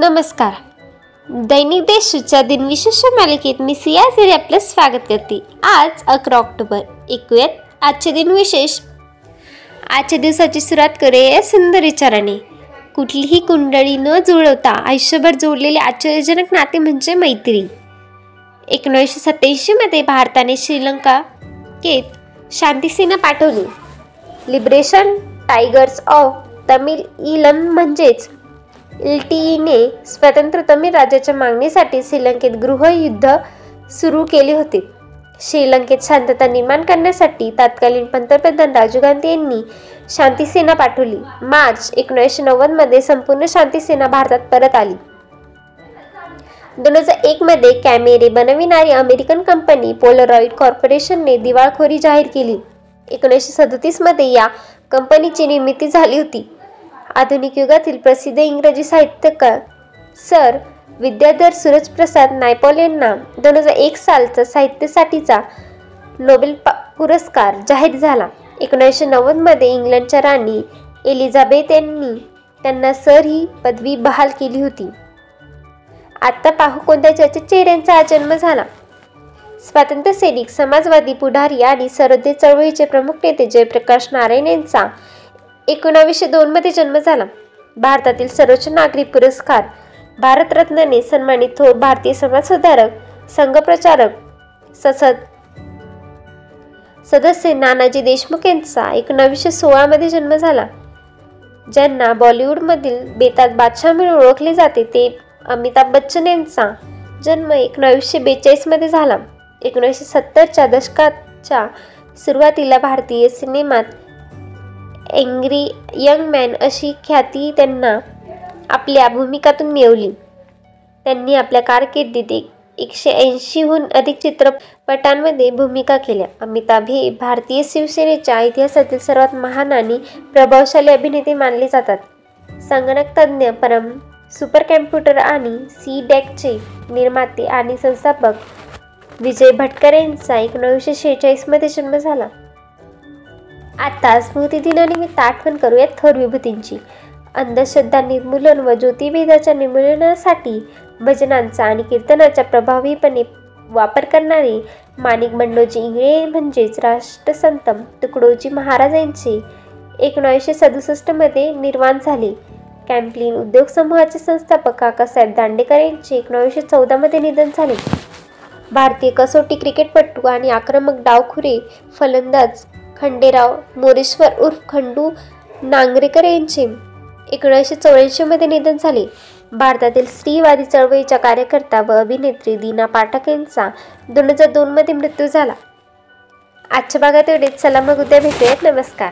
नमस्कार. दैनिक देशच्या दिनविशेष मालिकेत मी सिया सिरी आपलं स्वागत करते. आज अकरा ऑक्टोबर. ऐकूयात आजचे दिनविशेष आजच्या दिवसाची सुरुवात करूया या सुंदर विचाराने. कुठलीही कुंडळी न जुळवता आयुष्यभर जोडलेले आश्चर्यजनक नाते म्हणजे मैत्री. एकोणीसशे सत्याऐंशीमध्ये भारताने श्रीलंका केत शांतीसेना पाठवली. Liberation tigers of Tamil Eelam म्हणजेच एलटीईने स्वतंत्र तमिळ राज्याच्या मागणीसाठी श्रीलंकेत गृहयुद्ध सुरू केले होते. श्रीलंकेत शांतता निर्माण करण्यासाठी तत्कालीन पंतप्रधान राजीव गांधी यांनी शांतीसेना पाठवली. मार्च एकोणीसशे नव्वदमध्ये संपूर्ण शांतीसेना भारतात परत आली. दोन हजार एकमध्ये कॅमेरे बनविणारी अमेरिकन कंपनी पोलरॉइड कॉर्पोरेशनने दिवाळखोरी जाहीर केली. एकोणीसशे सदतीसमध्ये या कंपनीची निर्मिती झाली होती. आधुनिक युगातील प्रसिद्ध इंग्रजी साहित्यकार सर विद्याधर सूरजप्रसाद नायपॉल यांना दोन हजार एक सालचा साहित्यासाठीचा नोबेल पुरस्कार जाहीर झाला. एकोणीसशे नव्वदमध्ये इंग्लंडच्या राणी एलिझाबेथ यांनी त्यांना सर ही पदवी बहाल केली होती. आत्ता पाहू कोणत्या चर्चित चेहऱ्यांचा जन्म झाला. स्वातंत्र्य सैनिक समाजवादी पुढारी आणि सरोदे चळवळीचे प्रमुख नेते जयप्रकाश नारायण यांचा एकोणावीसशे दोनमध्ये जन्म झाला. भारतातील सर्वोच्च नागरी पुरस्कार भारतरत्नाने सन्मानित थोर भारतीय समाजसुधारक संघप्रचारक ससद सदस्य नानाजी देशमुख यांचा एकोणावीसशे सोळामध्ये जन्म झाला. ज्यांना बॉलिवूडमधील बेतात बादशाह म्हणून ओळखले जाते ते अमिताभ बच्चन यांचा जन्म एकोणावीसशे बेचाळीसमध्ये झाला. एकोणीसशे सत्तरच्या दशकाच्या सुरुवातीला भारतीय सिनेमात एंग्री यंग मॅन अशी ख्याती त्यांना आपल्या भूमिकातून मिळवली. त्यांनी आपल्या कारकिर्दीत एकशे ऐंशीहून अधिक चित्रपटांमध्ये भूमिका केल्या. अमिताभ हे भारतीय शिवसेनेच्या इतिहासातील सर्वात महान आणि प्रभावशाली अभिनेते मानले जातात. संगणक तज्ज्ञ परम सुपर कॅम्प्युटर आणि सी डॅकचे निर्माते आणि संस्थापक विजय भटकर यांचा एकोणीसशे शेहेचाळीसमध्ये जन्म झाला. आता स्मृतिदिनानिमित्त आठवण करूयात थोर विभूतींची. अंधश्रद्धा निर्मूलन व ज्योतिभेदाच्या निर्मूलनासाठी भजनांचा आणि कीर्तनाचा प्रभावीपणे वापर करणारे माणिक बंडोजी इंगळे म्हणजेच राष्ट्रसंत तुकडोजी महाराज यांचे एकोणीसशे सदुसष्टमध्ये निर्माण झाले. कॅम्पलिन उद्योग समूहाचे संस्थापक काकासाहेब दांडेकर यांचे एकोणीसशे चौदामध्ये निधन झाले. भारतीय कसोटी क्रिकेटपटू आणि आक्रमक डावखुरे फलंदाज खंडेराव मोरेश्वर उर्फ खंडू नांगरेकर यांचे एकोणीसशे चौऱ्याऐंशीमध्ये निधन झाले. भारतातील स्त्रीवादी चळवळीच्या कार्यकर्ता व अभिनेत्री दीना पाठक यांचा दोन हजार दोनमध्ये मृत्यू झाला. आजच्या भागात एवढेच. चला मग उद्या भेटूयात. नमस्कार.